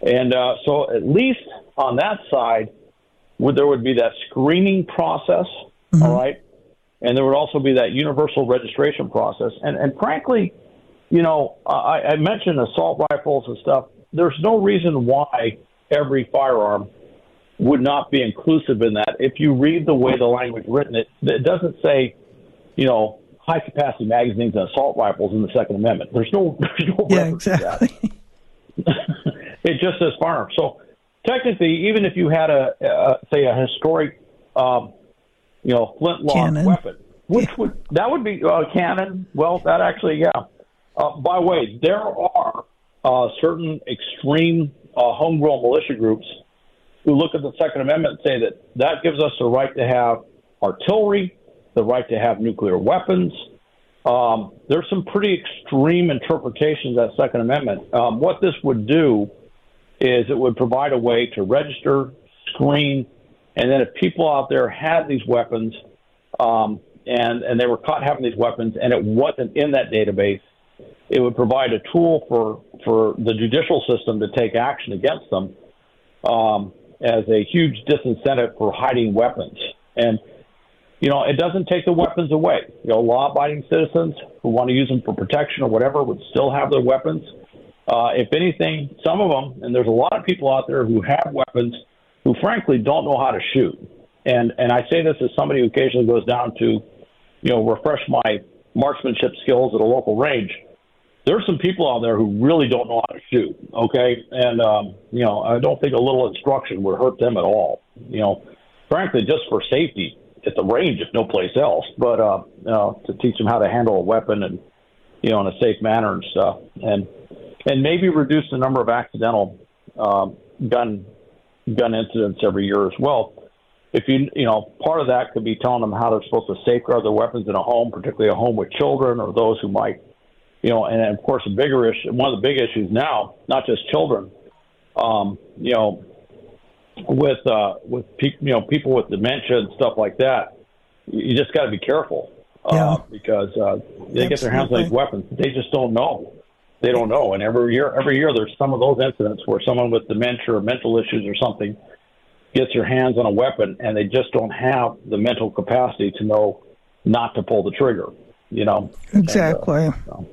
And uh, so at least on that side, would there would be that screening process, mm-hmm. all right, and there would also be that universal registration process. And and frankly, you know, I, I mentioned assault rifles and stuff. There's no reason why every firearm would not be inclusive in that. If you read the way the language written, it it doesn't say, you know, high capacity magazines and assault rifles in the Second Amendment. There's no, *laughs* there's no yeah, exactly. *laughs* it just says firearm. So technically, even if you had a, a say a historic, um, you know, flintlock cannon. weapon, which yeah. would that would be a uh, cannon. Well, that actually, yeah. Uh, by the way, there are uh, certain extreme uh, homegrown militia groups who look at the Second Amendment and say that that gives us the right to have artillery, the right to have nuclear weapons. Um, there's some pretty extreme interpretations of that Second Amendment. Um, what this would do is it would provide a way to register, screen, and then if people out there had these weapons um, and and they were caught having these weapons and it wasn't in that database, it would provide a tool for for the judicial system to take action against them um, as a huge disincentive for hiding weapons. And you know, it doesn't take the weapons away. You know, law-abiding citizens who want to use them for protection or whatever would still have their weapons. Uh, if anything, some of them, and there's a lot of people out there who have weapons who, frankly, don't know how to shoot. And and I say this as somebody who occasionally goes down to, you know, refresh my marksmanship skills at a local range. There's some people out there who really don't know how to shoot. Okay, and um, you know, I don't think a little instruction would hurt them at all. You know, frankly, just for safety at the range, if no place else. But uh, you know, to teach them how to handle a weapon and you know in a safe manner and stuff, and and maybe reduce the number of accidental um, gun gun incidents every year as well. If you you know part of that could be telling them how they're supposed to safeguard their weapons in a home, particularly a home with children or those who might you know, and of course a bigger issue, one of the big issues now, not just children, um, you know, with uh, with pe- you know people with dementia and stuff like that, you just got to be careful uh, yeah. because uh, they Absolutely. get their hands on these weapons. They just don't know. They don't know, and every year, every year, there's some of those incidents where someone with dementia or mental issues or something gets their hands on a weapon, and they just don't have the mental capacity to know not to pull the trigger. You know exactly. And, uh, so.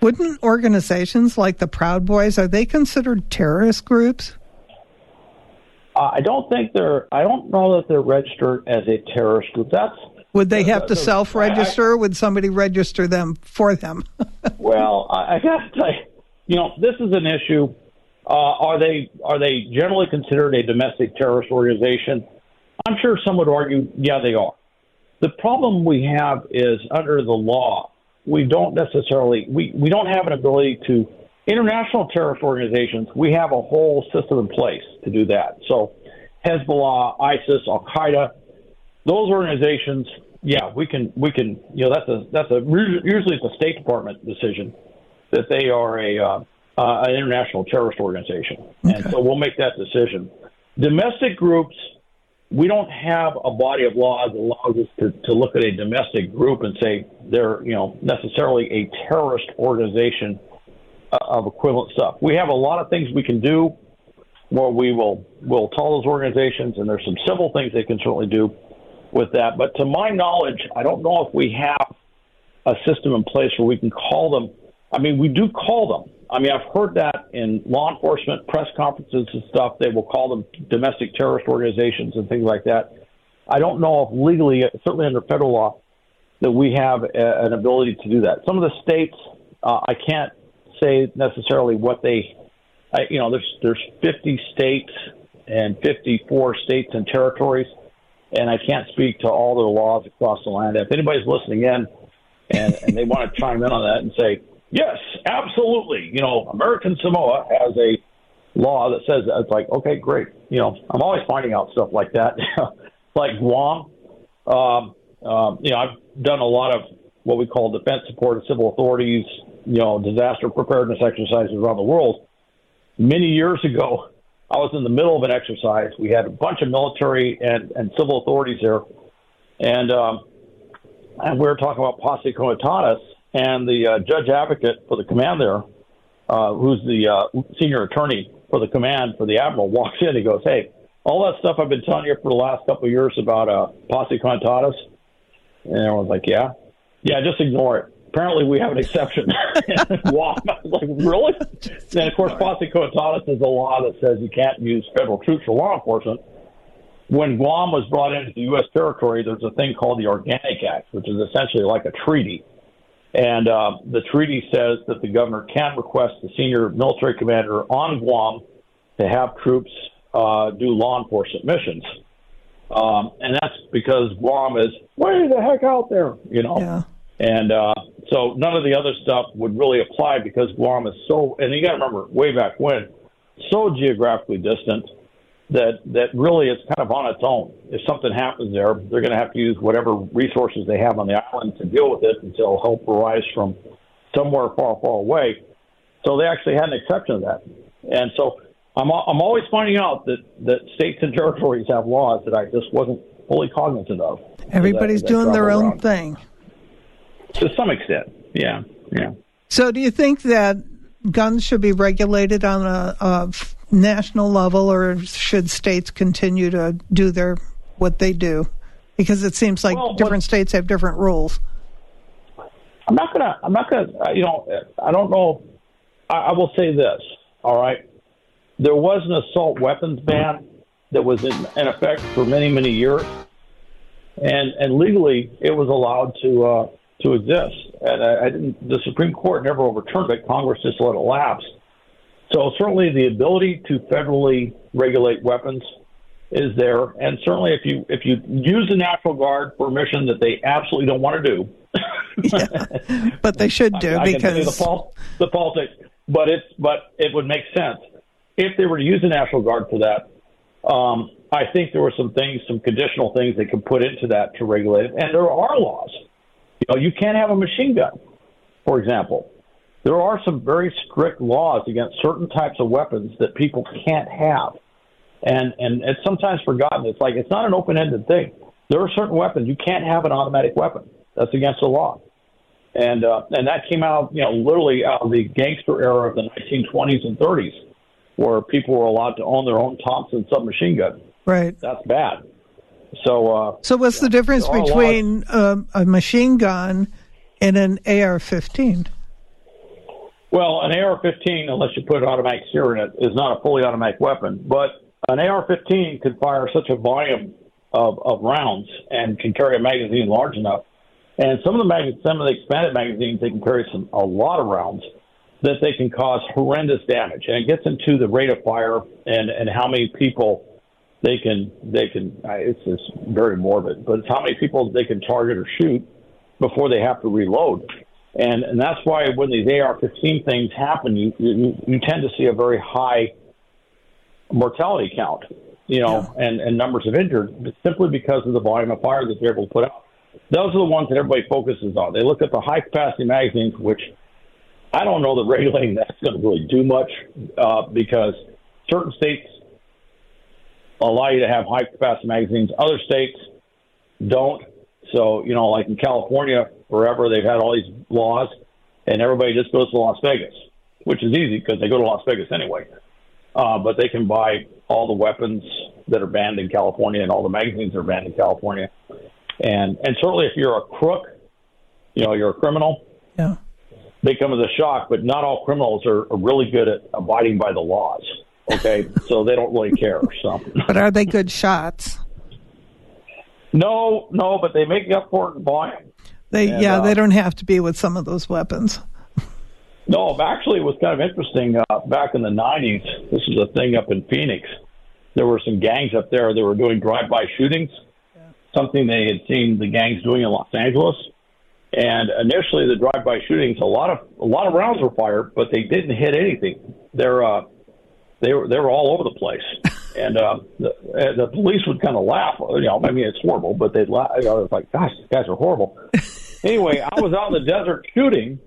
Wouldn't organizations like the Proud Boys are they considered terrorist groups? Uh, I don't think they're. I don't know that they're registered as a terrorist group. That's would they have to self-register? would somebody register them for them? *laughs* well, I, I got to tell you, you know, this is an issue. Uh, are they are they generally considered a domestic terrorist organization? I'm sure some would argue, yeah, they are. The problem we have is under the law, we don't necessarily we, we don't have an ability to international terrorist organizations, we have a whole system in place to do that. So Hezbollah, ISIS, Al Qaeda, those organizations, yeah, we can we can you know that's a that's a usually it's a State Department decision that they are a uh, uh, an international terrorist organization, okay. and so we'll make that decision. Domestic groups, we don't have a body of law that allows us to, to look at a domestic group and say they're you know necessarily a terrorist organization of equivalent stuff. We have a lot of things we can do where we will will tell those organizations, and there's some civil things they can certainly do with that. But to my knowledge, I don't know if we have a system in place where we can call them. I mean, we do call them. I mean, I've heard that in law enforcement press conferences and stuff. They will call them domestic terrorist organizations and things like that. I don't know if legally, certainly under federal law, that we have a, an ability to do that. Some of the states, uh, I can't say necessarily what they, I, you know, there's there's 50 states and 54 states and territories, and I can't speak to all the laws across the land. If anybody's listening in and, and they want to chime in on that and say, yes, absolutely, you know, American Samoa has a law that says that. It's like, okay, great. You know, I'm always finding out stuff like that. *laughs* like Guam, um, um, you know, I've done a lot of what we call defense support of civil authorities, you know, disaster preparedness exercises around the world. Many years ago, I was in the middle of an exercise. We had a bunch of military and, and civil authorities there, and um, and we were talking about posse comitatus. And the uh, judge advocate for the command there, uh, who's the uh, senior attorney for the command for the admiral, *laughs* walks in. He goes, "Hey, all that stuff I've been telling you for the last couple of years about uh, posse comitatus," and everyone's like, "Yeah, yeah, just ignore it." Apparently we have an exception. *laughs* wow. like, really? And of course, posse comitatus is a law that says you can't use federal troops for law enforcement. When Guam was brought into the U.S. territory, there's a thing called the Organic Act, which is essentially like a treaty. And uh, the treaty says that the governor can request the senior military commander on Guam to have troops uh, do law enforcement missions. Um, and that's because Guam is way the heck out there, you know. Yeah. And uh, so none of the other stuff would really apply because Guam is so, and you got to remember, way back when, so geographically distant that that really it's kind of on its own. If something happens there, they're going to have to use whatever resources they have on the island to deal with it until help arrives from somewhere far, far away. So they actually had an exception to that. And so I'm I'm always finding out that that states and territories have laws that I just wasn't fully cognizant of. Everybody's that, that doing their around. own thing. To some extent, yeah, yeah. So, do you think that guns should be regulated on a, a national level, or should states continue to do their what they do? Because it seems like well, different what, states have different rules. I'm not gonna. I'm not gonna. Uh, you know, I don't know. I, I will say this. All right, there was an assault weapons ban that was in, in effect for many, many years, and and legally it was allowed to uh, to exist. And I, I didn't. The Supreme Court never overturned it. Congress just let it lapse. So certainly the ability to federally regulate weapons is there, and certainly if you if you use the National Guard for a mission that they absolutely don't want to do, *laughs* yeah, but they should do I, because I the, pol- the politics. But it's but it would make sense if they were to use the National Guard for that. Um, I think there were some things, some conditional things they could put into that to regulate it, and there are laws. You know, you can't have a machine gun, for example. There are some very strict laws against certain types of weapons that people can't have. And and it's sometimes forgotten. It's like it's not an open ended thing. There are certain weapons you can't have an automatic weapon. That's against the law. And uh, and that came out, you know, literally out of the gangster era of the 1920s and 30s, where people were allowed to own their own Thompson submachine gun. Right. That's bad. So. Uh, so what's the difference between um, a machine gun and an AR-15? Well, an AR-15, unless you put an automatic sear in it, is not a fully automatic weapon. But an AR-15 can fire such a volume of, of rounds and can carry a magazine large enough. And some of the mag- some of the expanded magazines, they can carry some a lot of rounds that they can cause horrendous damage. And it gets into the rate of fire and and how many people they can they can. It's just very morbid, but it's how many people they can target or shoot before they have to reload. And and that's why when these AR-15 things happen, you you, you tend to see a very high mortality count, you know, yeah. and, and numbers of injured simply because of the volume of fire that they're able to put out. Those are the ones that everybody focuses on. They look at the high capacity magazines, which I don't know that *laughs* regulating that's going to really do much uh, because certain states allow you to have high capacity magazines, other states don't. So, you know, like in California, forever they've had all these laws, and everybody just goes to Las Vegas, which is easy because they go to Las Vegas anyway uh, but they can buy all the weapons that are banned in California and all the magazines that are banned in California. And and certainly if you're a crook, you know, you're a criminal. Yeah. They come as a shock, but not all criminals are, are really good at abiding by the laws. Okay, so they don't really care. So, but are they good shots? No, no, but they make up for it in volume. They and, yeah, uh, they don't have to be with some of those weapons. No, actually, it was kind of interesting. Uh, back in the 90s, this was a thing up in Phoenix. There were some gangs up there that were doing drive-by shootings, yeah. something they had seen the gangs doing in Los Angeles. And initially, the drive-by shootings, a lot of a lot of rounds were fired, but they didn't hit anything. They're uh, they were they were all over the place, and uh, the, the police would kind of laugh. You know, I mean, it's horrible, but they'd laugh. You know, it was like, "Gosh, these guys are horrible." *laughs* anyway, I was out in the desert shooting,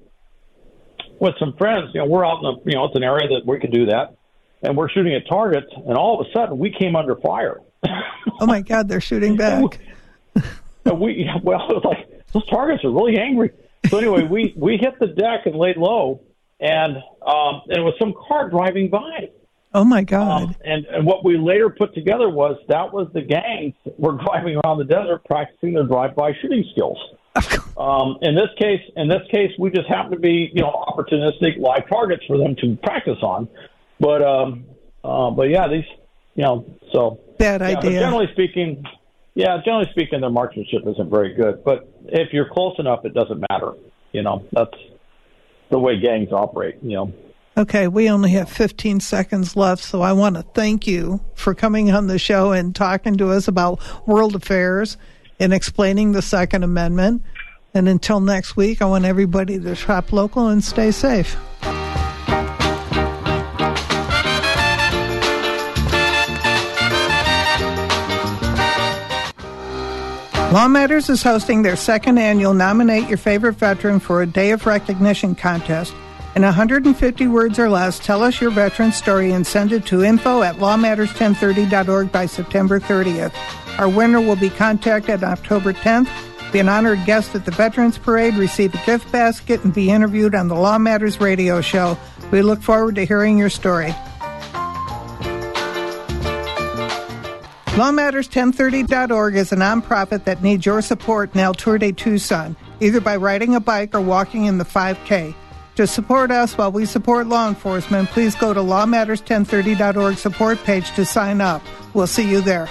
with some friends. You know, we're out in the, you know, it's an area that we can do that, and we're shooting at targets, and all of a sudden we came under fire. oh my God, they're shooting back. *laughs* and we well, *laughs* it was like those targets are really angry. So anyway, we we hit the deck and laid low, and um, and it was some car driving by. Oh my God! Um, and and what we later put together was that was the gangs were *laughs* driving around the desert practicing their drive-by shooting skills. Um, in this case, in this case, we just happen to be, you know, opportunistic live targets for them to practice on. But, um, uh, but yeah, these, you know, so bad yeah, idea. generally speaking, yeah, generally speaking, their marksmanship isn't very good. But if you're close enough, it doesn't matter. You know, that's the way gangs operate. You know. Okay, we only have 15 seconds left, so I want to thank you for coming on the show and talking to us about world affairs and explaining the Second Amendment. And until next week, I want everybody to shop local and stay safe. Law Matters is hosting their second annual Nominate Your Favorite Veteran for a Day of Recognition contest. In 150 words or less, tell us your veteran story and send it to info at lawmatters1030.org by September 30th. Our winner will be contacted October 10th be an honored guest at the Veterans Parade, receive a gift basket, and be interviewed on the Law Matters radio show. We look forward to hearing your story. LawMatters1030.org is a nonprofit that needs your support in El Tour de Tucson, either by riding a bike or walking in the 5K. To support us while we support law enforcement, please go to lawmatters1030.org support page to sign up. We'll see you there.